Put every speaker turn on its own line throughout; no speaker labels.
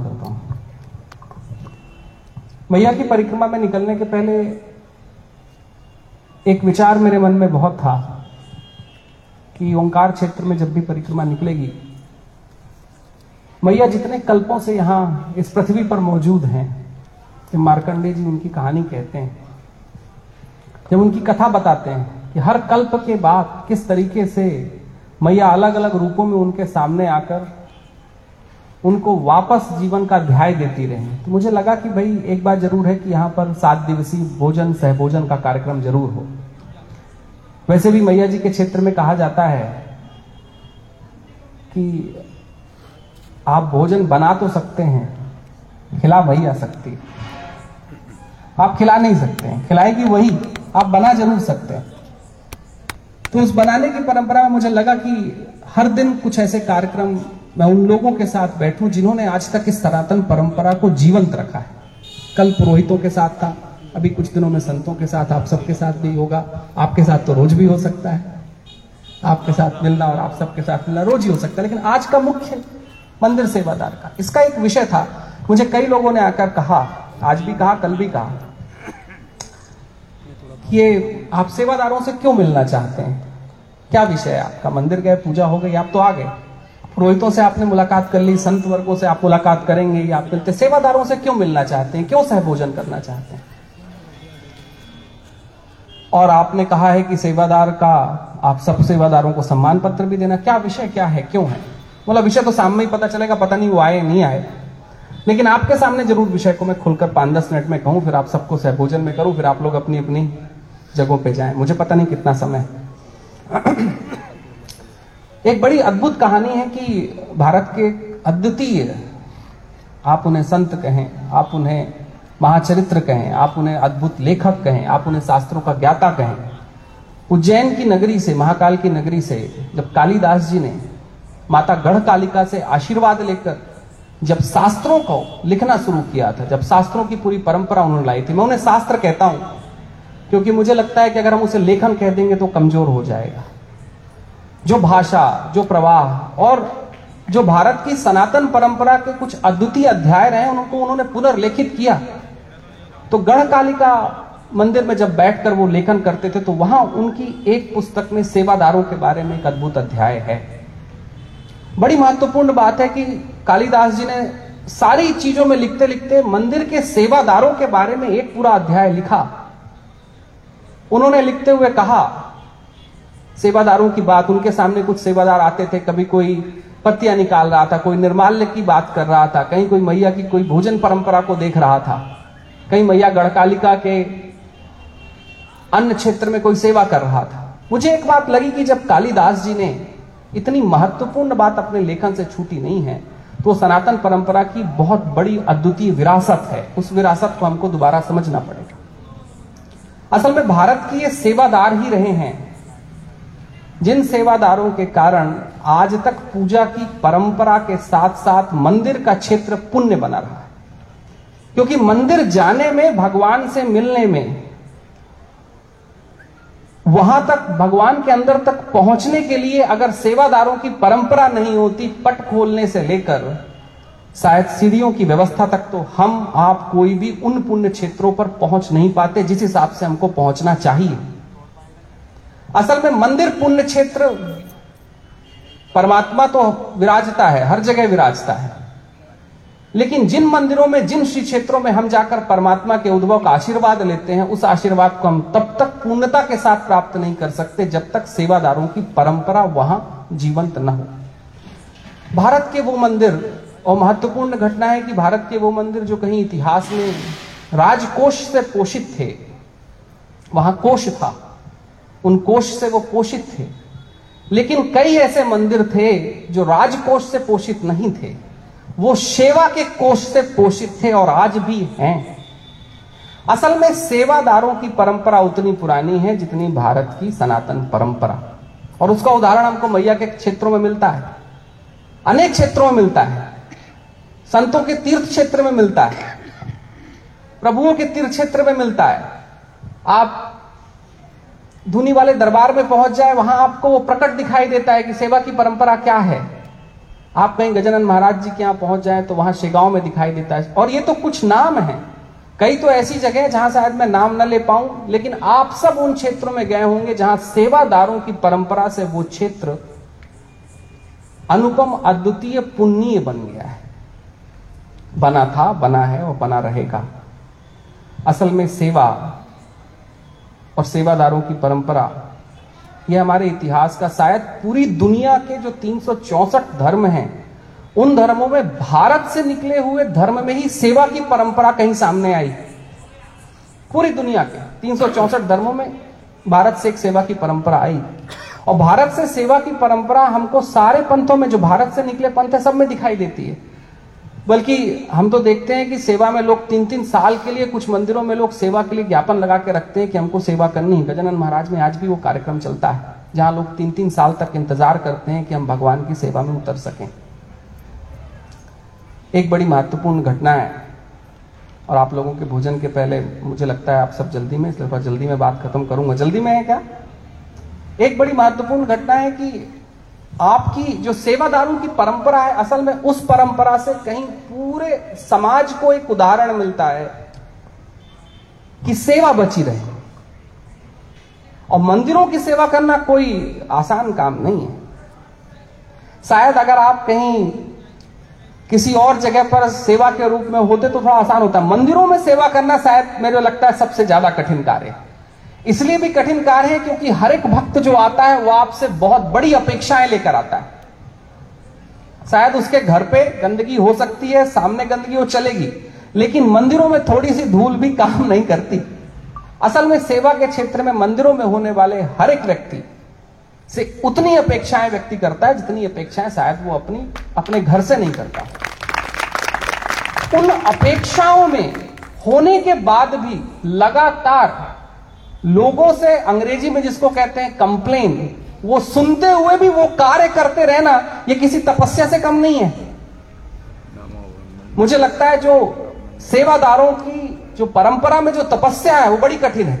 प्रणाम करता हूँ। मैया की परिक्रमा में निकलने के पहले एक विचार मेरे मन में बहुत था कि ओंकार क्षेत्र में जब भी परिक्रमा निकलेगी, मैया जितने कल्पों से यहाँ इस पृथ्वी पर मौजूद हैं मार्कंडे जी उनकी कहानी कहते हैं, जब उनकी कथा बताते हैं कि हर कल्प के बाद किस तरीके से मैया अलग अलग रूपों में उनके सामने आकर उनको वापस जीवन का अध्याय देती रहे। तो मुझे लगा कि भाई, एक बात ज़रूर है कि यहाँ पर सात दिवसीय भोजन, सहभोजन का कार्यक्रम ज़रूर हो। वैसे भी मैया जी के क्षेत्र में कहा जाता है कि आप भोजन बना तो सकते हैं, खिला वही आ सकती। आप खिला नहीं सकते हैं, खिलाएगी वही, आप बना ज़रूर सकते हैं। तो उस बनाने की परंपरा में मुझे लगा कि हर दिन कुछ ऐसे कार्यक्रम मैं उन लोगों के साथ बैठूं जिन्होंने आज तक इस सनातन परंपरा को जीवंत रखा है। कल पुरोहितों के साथ था, अभी कुछ दिनों में संतों के साथ, आप सबके साथ भी होगा। आपके साथ तो रोज भी हो सकता है। आपके साथ मिलना और आप सबके साथ मिलना रोज ही हो सकता है, लेकिन आज का मुख्य मंदिर सेवादार का। इसका एक विषय था, मुझे कई लोगों ने आकर कहा, आज भी कहा, कल भी कहा ये आप सेवादारों से क्यों मिलना चाहते हैं? क्या विषय है आपका? मंदिर गए, पूजा हो गई, आप तो आ गए। पुरोहितों से आपने मुलाकात कर ली, संत वर्गों से आप मुलाकात करेंगे, या आप मिलते सेवादारों से क्यों मिलना चाहते हैं? क्यों सहभोजन करना चाहते हैं? और आपने कहा है कि सेवादार का, आप सब सेवादारों को सम्मान पत्र भी देना, क्या विषय क्या है? क्यों है? बोला, विषय तो सामने ही पता चलेगा, पता नहीं वो आए, नहीं आए। लेकिन आपके सामने ज़रूर विषय को मैं खुलकर पाँच दस मिनट में कहूँ, फिर आप सबको सहभोजन में करूँ, फिर आप लोग अपनी अपनी जगहों पे जाएँ। मुझे पता नहीं कितना समय एक बड़ी अद्भुत कहानी है कि भारत के अद्वितीय आप उन्हें संत कहें, आप उन्हें महाचरित्र कहें, आप उन्हें अद्भुत लेखक कहें, आप उन्हें शास्त्रों का ज्ञाता कहें। उज्जैन की नगरी से, महाकाल की नगरी से, जब कालिदास जी ने माता गढ़ कालिका से आशीर्वाद लेकर जब शास्त्रों को लिखना शुरू किया था, जब शास्त्रों की पूरी परंपरा उन्होंने लाई थी, मैं उन्हें शास्त्र कहता हूँ, क्योंकि मुझे लगता है कि अगर हम उसे लेखन कह देंगे तो कमज़ोर हो जाएगा। जो भाषा, जो प्रवाह और जो भारत की सनातन परंपरा के कुछ अद्वितीय अध्याय रहे, उनको उन्होंने पुनर्लेखित किया। तो गढ़ कालिका मंदिर में जब बैठकर वो लेखन करते थे तो वहाँ उनकी एक पुस्तक में सेवादारों के बारे में एक अद्भुत अध्याय है। बड़ी महत्वपूर्ण बात है कि कालिदास जी ने सारी चीज़ों में लिखते लिखते मंदिर के सेवादारों के बारे में एक पूरा अध्याय लिखा। उन्होंने लिखते हुए कहा सेवादारों की बात, उनके सामने कुछ सेवादार आते थे, कभी कोई पत्तियाँ निकाल रहा था, कोई निर्माल्य की बात कर रहा था, कहीं कोई मैया की कोई भोजन परंपरा को देख रहा था, कहीं मैया गढ़कालिका के अन्य क्षेत्र में कोई सेवा कर रहा था। मुझे एक बात लगी कि जब कालिदास जी ने इतनी महत्वपूर्ण बात अपने लेखन से छूटी नहीं है तो सनातन परंपरा की बहुत बड़ी अद्वितीय विरासत है। उस विरासत को हमको दोबारा समझना पड़ेगा। असल में भारत की ये सेवादार ही रहे हैं जिन सेवादारों के कारण आज तक पूजा की परंपरा के साथ साथ मंदिर का क्षेत्र पुण्य बना रहा है। क्योंकि मंदिर जाने में, भगवान से मिलने में, वहाँ तक, भगवान के अंदर तक पहुँचने के लिए अगर सेवादारों की परंपरा नहीं होती, पट खोलने से लेकर, शायद सीढ़ियों की व्यवस्था तक तो हम, आप कोई भी उन पुण्य क्षेत्रों पर पहुँच नहीं पाते जिस हिसाब से हमको पहुँचना चाहिए। असल में मंदिर पुण्य क्षेत्र परमात्मा तो विराजता है, हर जगह विराजता है। लेकिन जिन मंदिरों में, जिन श्री क्षेत्रों में हम जाकर परमात्मा के उद्भव का आशीर्वाद लेते हैं, उस आशीर्वाद को हम तब तक पूर्णता के साथ प्राप्त नहीं कर सकते जब तक सेवादारों की परंपरा वहाँ जीवंत न हो। भारत के वो मंदिर, और महत्वपूर्ण घटना है कि भारत के वो मंदिर जो कहीं इतिहास में राजकोष से पोषित थे, वहाँ कोष था। उन कोष से वो पोषित थे। लेकिन कई ऐसे मंदिर थे जो राजकोष से पोषित नहीं थे। वो सेवा के कोष से पोषित थे और आज भी हैं। असल में सेवादारों की परंपरा उतनी पुरानी है जितनी भारत की सनातन परंपरा। और उसका उदाहरण हमको मैया के क्षेत्रों में मिलता है। अनेक क्षेत्रों में मिलता है। संतों के तीर्थ क्षेत्र में मिलता है। प्रभुओं के तीर्थ क्षेत्र में मिलता है। आप धुनी वाले दरबार में पहुँच जाए, वहाँ आपको वो प्रकट दिखाई देता है कि सेवा की परंपरा क्या है। आप कहीं गजानन महाराज जी के यहाँ पहुँच जाए तो वहाँ शेगांव में दिखाई देता है। और ये तो कुछ नाम है। कई तो ऐसी जगह है जहाँ शायद मैं नाम न ले पाऊँ, लेकिन आप सब उन क्षेत्रों में गए होंगे जहाँ सेवादारों की परंपरा से वो क्षेत्र अनुपम अद्वितीय पुण्य बन गया है। बना था, बना है और बना रहेगा। असल में सेवा और सेवादारों की परंपरा। यह हमारे इतिहास का शायद पूरी दुनिया के जो तीन धर्म हैं, उन धर्मों में भारत से निकले हुए धर्म में ही सेवा की परंपरा कहीं सामने आई। पूरी दुनिया के तीन धर्मों में भारत से एक सेवा की परंपरा आई। और भारत से सेवा की परंपरा हमको सारे पंथों में, जो भारत से निकले पंथ है, सब में दिखाई देती है। बल्कि हम तो देखते हैं कि सेवा में लोग तीन तीन साल के लिए, कुछ मंदिरों में लोग सेवा के लिए ज्ञापन लगा के रखते हैं कि हमको सेवा करनी है। गजानन महाराज में आज भी वो कार्यक्रम चलता है, जहाँ लोग तीन तीन साल तक इंतज़ार करते हैं कि हम भगवान की सेवा में उतर सकें। एक बड़ी महत्वपूर्ण घटना है, और आप लोगों के भोजन के पहले मुझे लगता है आप सब जल्दी में थोड़ा जल्दी में बात खत्म करूँगा। जल्दी में है क्या? एक बड़ी महत्वपूर्ण घटना है कि आपकी जो सेवादारों की परंपरा है, असल में उस परंपरा से कहीं पूरे समाज को एक उदाहरण मिलता है कि सेवा बची रहे। और मंदिरों की सेवा करना कोई आसान काम नहीं है। शायद अगर आप कहीं किसी और जगह पर सेवा के रूप में होते तो थोड़ा आसान होता। मंदिरों में सेवा करना शायद मेरे लगता है सबसे ज़्यादा कठिन कार्य है। इसलिए भी कठिन कार्य है क्योंकि हर एक भक्त जो आता है, वो आपसे बहुत बड़ी अपेक्षाएँ लेकर आता है। शायद उसके घर पे गंदगी हो सकती है, सामने गंदगी वो चलेगी। लेकिन मंदिरों में थोड़ी सी धूल भी काम नहीं करती। असल में सेवा के क्षेत्र में मंदिरों में होने वाले हर एक व्यक्ति से उतनी अपेक्षाएँ व्यक्ति करता है, जितनी अपेक्षाएँ शायद वो अपनी, अपने घर से नहीं करता। उन अपेक्षाओं में होने के बाद भी लगातार लोगों से, अंग्रेज़ी में जिसको कहते हैं कंप्लेन वो सुनते हुए भी वो कार्य करते रहना, ये किसी तपस्या से कम नहीं है। मुझे लगता है जो सेवादारों की, जो परंपरा में जो तपस्या है, वो बड़ी कठिन है।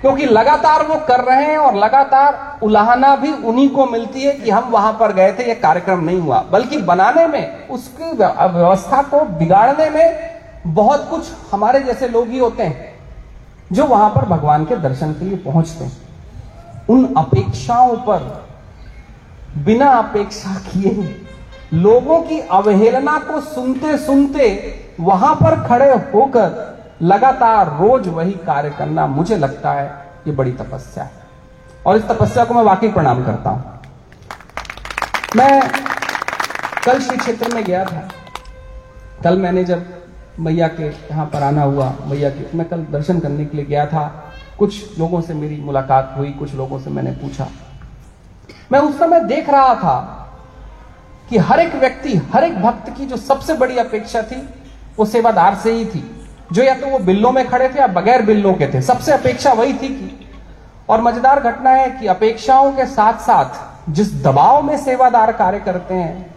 क्योंकि लगातार वो कर रहे हैं और लगातार उलाहना भी उन्हीं को मिलती है कि हम वहाँ पर गए थे, ये कार्यक्रम नहीं हुआ। बल्कि बनाने में, उसकी व्यवस्था को बिगाड़ने में बहुत कुछ हमारे जैसे लोग ही होते हैं। जो वहाँ पर भगवान के दर्शन के लिए पहुँचते हैं। उन अपेक्षाओं पर, बिना अपेक्षा किए, लोगों की अवहेलना को सुनते सुनते वहाँ पर खड़े होकर लगातार रोज वही कार्य करना मुझे लगता है ये बड़ी तपस्या है। और इस तपस्या को मैं वाकई प्रणाम करता हूँ। मैं कल श्री क्षेत्र में गया था। कल मैंने जब मैया के यहाँ पर आना हुआ, मैया के मैं कल दर्शन करने के लिए गया था। कुछ लोगों से मेरी मुलाकात हुई, कुछ लोगों से मैंने पूछा। मैं उस समय देख रहा था कि हर एक व्यक्ति, हर एक भक्त की जो सबसे बड़ी अपेक्षा थी, वो सेवादार से ही थी। जो या तो वो बिल्लों में खड़े थे या बगैर बिल्लों के थे। सबसे अपेक्षा वही थी कि और मज़ेदार घटना है कि अपेक्षाओं के साथ साथ जिस दबाव में सेवादार कार्य करते हैं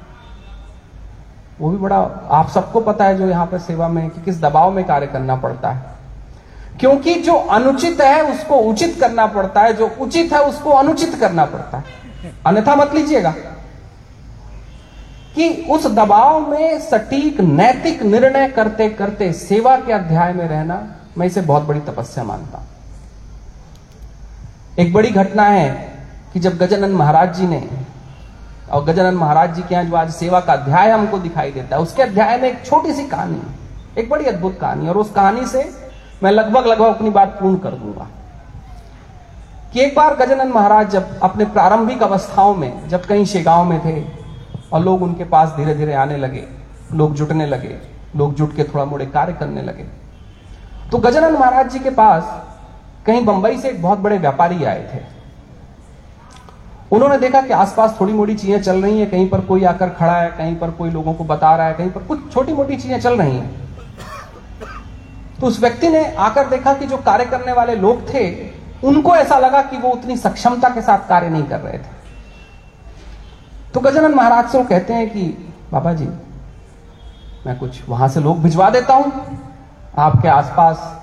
वो भी बड़ा, आप सबको पता है जो यहाँ पर सेवा में, कि किस दबाव में कार्य करना पड़ता है। क्योंकि जो अनुचित है, उसको उचित करना पड़ता है, जो उचित है, उसको अनुचित करना पड़ता है। अन्यथा मत लीजिएगा कि उस दबाव में सटीक, नैतिक निर्णय करते करते सेवा के अध्याय में रहना, मैं इसे बहुत बड़ी तपस्या मानता हूँ। एक बड़ी घटना है कि जब गजानंद महाराज जी ने और गजानन महाराज जी के यहाँ जो आज सेवा का अध्याय हमको दिखाई देता है, उसके अध्याय में एक छोटी सी कहानी एक बड़ी अद्भुत कहानी और उस कहानी से मैं लगभग लगभग अपनी बात पूर्ण कर दूँगा। कि एक बार गजानन महाराज जब अपने प्रारंभिक अवस्थाओं में, जब कहीं शेगांव में थे, और लोग उनके पास धीरे धीरे आने लगे, लोग जुटने लगे, लोग जुट के थोड़ा मोड़े कार्य करने लगे तो गजानन महाराज जी के पास कहीं बंबई से एक बहुत बड़े व्यापारी आए थे। उन्होंने देखा कि आसपास थोड़ी मोटी चीज़ें चल रही हैं, कहीं पर कोई आकर खड़ा है, कहीं पर कोई लोगों को बता रहा है, कहीं पर कुछ छोटी मोटी चीज़ें चल रही हैं। तो उस व्यक्ति ने आकर देखा कि जो कार्य करने वाले लोग थे, उनको ऐसा लगा कि वो उतनी सक्षमता के साथ कार्य नहीं कर रहे थे। तो गजानन महाराज से वो कहते हैं कि, बाबा जी, मैं कुछ वहाँ से लोग भिजवा देता हूँ। आपके आसपास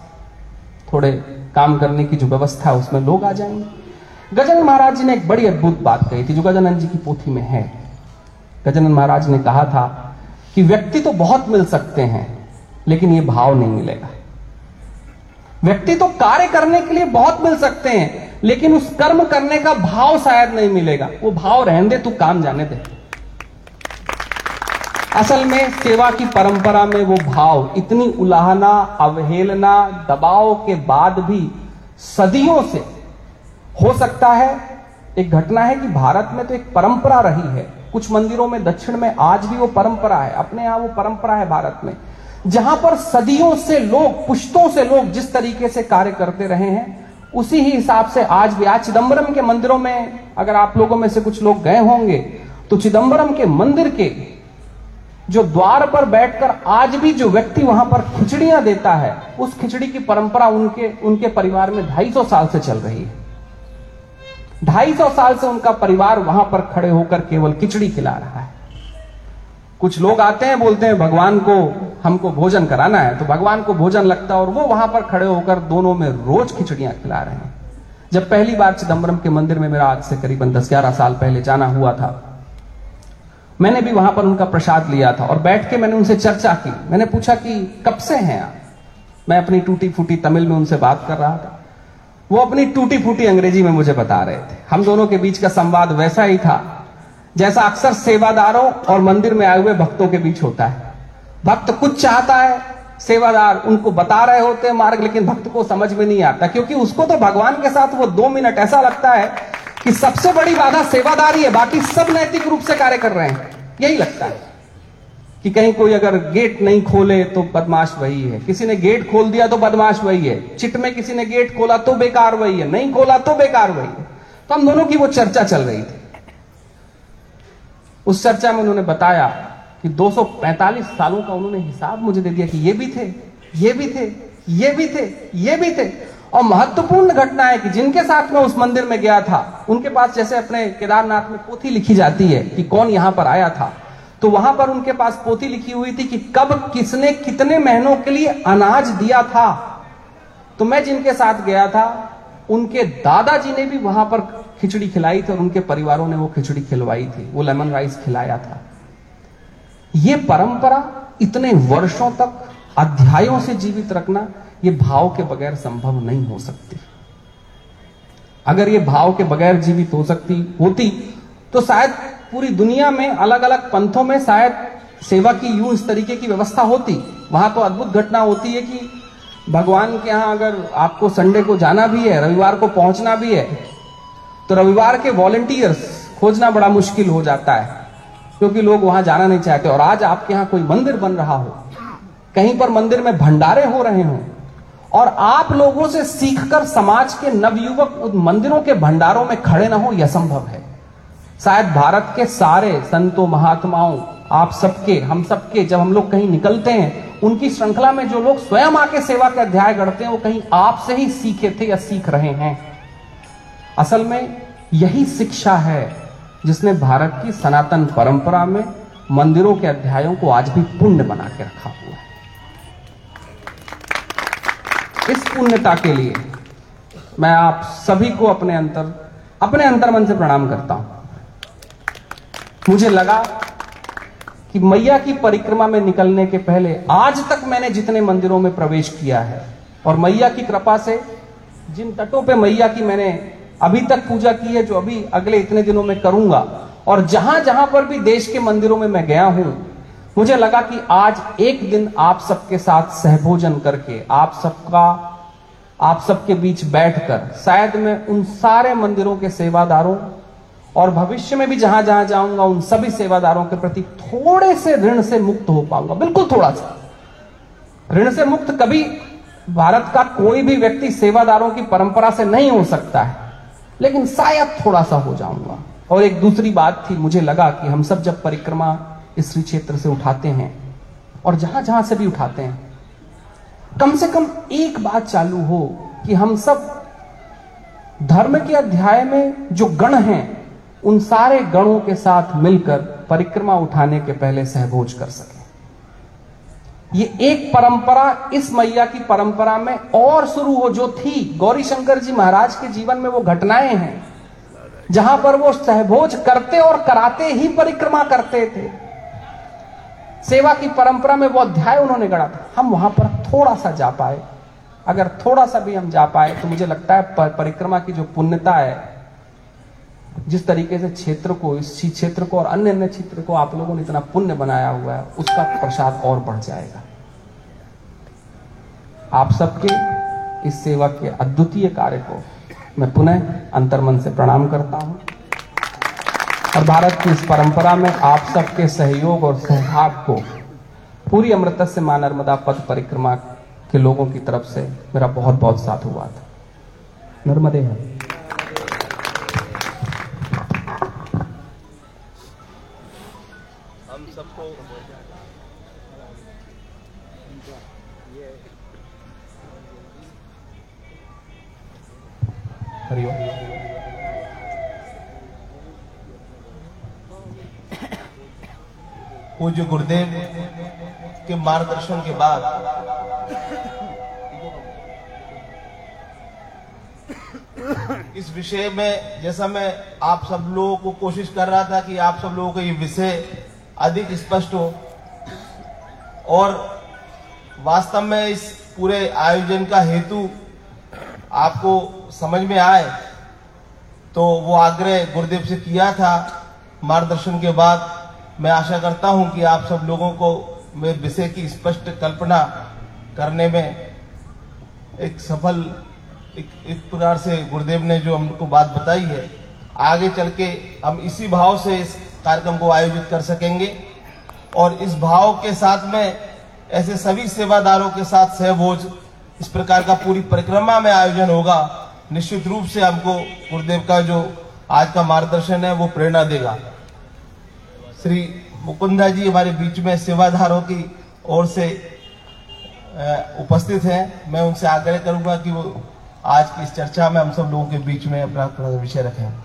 थोड़े काम करने की जो व्यवस्था है, उसमें लोग आ जाएँगे। गजानन महाराज जी ने एक बड़ी अद्भुत बात कही थी, जो गजानंद जी की पोथी में है। गजानन महाराज ने कहा था कि व्यक्ति तो बहुत मिल सकते हैं, लेकिन ये भाव नहीं मिलेगा। व्यक्ति तो कार्य करने के लिए बहुत मिल सकते हैं, लेकिन उस कर्म करने का भाव शायद नहीं मिलेगा। वो भाव रहने दे, तू काम जाने दे। असल में सेवा की परंपरा में वो भाव, इतनी उलाहना, अवहेलना, दबाव के बाद भी सदियों से हो सकता है, एक घटना है कि भारत में तो एक परंपरा रही है। कुछ मंदिरों में, दक्षिण में आज भी वो परंपरा है। अपने यहाँ वो परंपरा है भारत में। जहाँ पर सदियों से लोग, पुश्तों से लोग जिस तरीके से कार्य करते रहे हैं, उसी ही हिसाब से आज भी, आज चिदंबरम के मंदिरों में, अगर आप लोगों में से कुछ लोग गए होंगे तो चिदंबरम के मंदिर के जो द्वार पर बैठकर आज भी जो व्यक्ति वहाँ पर खिचड़ियाँ देता है, उस खिचड़ी की परंपरा उनके उनके परिवार में ढाई सौ साल से चल रही है। ढाई सौ साल से उनका परिवार वहाँ पर खड़े होकर केवल खिचड़ी खिला रहा है। कुछ लोग आते हैं, बोलते हैं, भगवान को, हमको भोजन कराना है। तो भगवान को भोजन लगता है और वो वहाँ पर खड़े होकर दोनों में रोज खिचड़ियाँ खिला रहे हैं। जब पहली बार चिदम्बरम के मंदिर में मेरा आज से करीबन दस ग्यारह साल पहले जाना हुआ था, मैंने भी वहाँ पर उनका प्रसाद लिया था और बैठ के मैंने उनसे चर्चा की। मैंने पूछा कि कब से हैं आप? मैं अपनी टूटी फूटी तमिल में उनसे बात कर रहा था। वो अपनी टूटी फूटी अंग्रेज़ी में मुझे बता रहे थे। हम दोनों के बीच का संवाद वैसा ही था, जैसा अक्सर सेवादारों और मंदिर में आए हुए भक्तों के बीच होता है। भक्त कुछ चाहता है, सेवादार उनको बता रहे होते हैं मार्ग, लेकिन भक्त को समझ में नहीं आता, क्योंकि उसको तो भगवान के साथ वो दो मिनट ऐसा लगता है कि सबसे बड़ी बाधा सेवादारी है, बाकी सब नैतिक रूप से कार्य कर रहे हैं। यही लगता है। कि कहीं कोई अगर गेट नहीं खोले तो बदमाश वही है। किसी ने गेट खोल दिया तो बदमाश वही है। चिट में किसी ने गेट खोला तो बेकार वही है। नहीं खोला तो बेकार वही है। तो हम दोनों की वो चर्चा चल रही थी। उस चर्चा में उन्होंने बताया कि 245 सालों का उन्होंने हिसाब मुझे दे दिया कि ये भी थे, ये भी थे, ये भी थे, ये भी थे। और महत्वपूर्ण घटना है कि जिनके साथ मैं उस मंदिर में गया था, उनके पास जैसे अपने केदारनाथ में पोथी लिखी जाती है कि कौन यहाँ पर आया था। तो वहाँ पर उनके पास पोथी लिखी हुई थी कि कब किसने कितने महीनों के लिए अनाज दिया था। तो मैं जिनके साथ गया था, उनके दादाजी ने भी वहाँ पर खिचड़ी खिलाई थी और उनके परिवारों ने वो खिचड़ी खिलवाई थी, वो लेमन राइस खिलाया था। ये परंपरा इतने वर्षों तक अध्यायों से जीवित रखना ये भाव के बगैर संभव नहीं हो सकती। अगर ये भाव के बगैर जीवित हो सकती, होती तो शायद पूरी दुनिया में अलग अलग पंथों में शायद सेवा की यूँ इस तरीके की व्यवस्था होती। वहाँ तो अद्भुत घटना होती है कि भगवान के यहाँ अगर आपको संडे को जाना भी है, रविवार को पहुँचना भी है तो रविवार के वॉलेंटियर्स खोजना बड़ा मुश्किल हो जाता है, क्योंकि लोग वहाँ जाना नहीं चाहते। और आज आपके यहाँ कोई मंदिर बन रहा हो, कहीं पर मंदिर में भंडारे हो रहे हो, और आप लोगों से सीखकर समाज के नवयुवक उन मंदिरों के भंडारों में खड़े ना हो, यह संभव है। शायद भारत के सारे संतों, महात्माओं, आप सबके, हम सबके, जब हम लोग कहीं निकलते हैं, उनकी श्रृंखला में जो लोग स्वयं आके सेवा के अध्याय गढ़ते हैं, वो कहीं आपसे ही सीखे थे या सीख रहे हैं। असल में यही शिक्षा है जिसने भारत की सनातन परंपरा में मंदिरों के अध्यायों को आज भी पुण्य बना के रखा हुआ है। इस पुण्यता के लिए मैं आप सभी को अपने अंतर अपने अंतर मन से प्रणाम करता हूँ। मुझे लगा कि मैया की परिक्रमा में निकलने के पहले आज तक मैंने जितने मंदिरों में प्रवेश किया है, और मैया की कृपा से जिन तटों पे मैया की मैंने अभी तक पूजा की है, जो अभी अगले इतने दिनों में करूँगा, और जहाँ जहाँ पर भी देश के मंदिरों में मैं गया हूँ, मुझे लगा कि आज एक दिन आप सबके साथ सहभोजन करके, आप सबका, आप सबके बीच बैठकर, शायद मैं उन सारे मंदिरों के सेवादारों और भविष्य में भी जहाँ जहाँ जाऊँगा, उन सभी सेवादारों के प्रति थोड़े से ऋण से मुक्त हो पाऊँगा। बिल्कुल थोड़ा सा। ऋण से मुक्त कभी भारत का कोई भी व्यक्ति सेवादारों की परंपरा से नहीं हो सकता है, लेकिन शायद थोड़ा सा हो जाऊँगा। और एक दूसरी बात थी, मुझे लगा कि हम सब जब परिक्रमा इस क्षेत्र से उठाते हैं, और जहाँ जहाँ से भी उठाते हैं, कम से कम एक बात चालू हो कि हम सब धर्म के अध्याय में जो गण हैं उन सारे गणों के साथ मिलकर परिक्रमा उठाने के पहले सहभोज कर सके। ये एक परंपरा इस मैया की परंपरा में और शुरू हो, जो थी गौरी शंकर जी महाराज के जीवन में वो घटनाएँ हैं, जहाँ पर वो सहभोज करते और कराते ही परिक्रमा करते थे। सेवा की परंपरा में वो अध्याय उन्होंने गढ़ा था। हम वहाँ पर थोड़ा सा जा पाए। अगर थोड़ा सा भी हम जा पाए तो मुझे लगता है परिक्रमा की जो पुण्यता है जिस तरीके से क्षेत्र को, इस क्षेत्र को और अन्य अन्य क्षेत्र को आप लोगों ने इतना पुण्य बनाया हुआ है, उसका प्रसाद और बढ़ जाएगा। आप सबके इस सेवा के अद्वितीय कार्य को मैं पुनः अंतर्मन से प्रणाम करता हूँ। और भारत की इस परंपरा में आप सबके सहयोग और सहभाग को पूरी अमृत से माँ नर्मदा पथ परिक्रमा के लोगों की तरफ़ से मेरा बहुत बहुत साथ हुआ था नर्मदे है।
हम सबको
हरिओम
पूज्य गुरुदेव के मार्गदर्शन के बाद इस विषय में, जैसा मैं आप सब लोगों को कोशिश कर रहा था कि आप सब लोगों को ये विषय अधिक स्पष्ट हो। और वास्तव में इस पूरे आयोजन का हेतु आपको समझ में आए तो वो आग्रह गुरुदेव से किया था। मार्गदर्शन के बाद मैं आशा करता हूँ कि आप सब लोगों को मेरे विषय की स्पष्ट कल्पना करने में एक सफल एक, एक प्रकार से गुरुदेव ने जो हमको बात बताई है आगे चल के हम इसी भाव से इस कार्यक्रम को आयोजित कर सकेंगे। और इस भाव के साथ में ऐसे सभी सेवादारों के साथ सहभोज इस प्रकार का पूरी परिक्रमा में आयोजन होगा। निश्चित रूप से हमको गुरुदेव का जो आज का मार्गदर्शन है, वो प्रेरणा देगा। श्री मुकुंदा जी हमारे बीच में सेवाधारों की ओर से उपस्थित हैं। मैं उनसे आग्रह करूँगा कि वो आज की इस चर्चा में हम सब लोगों के बीच में अपना विषय रखें।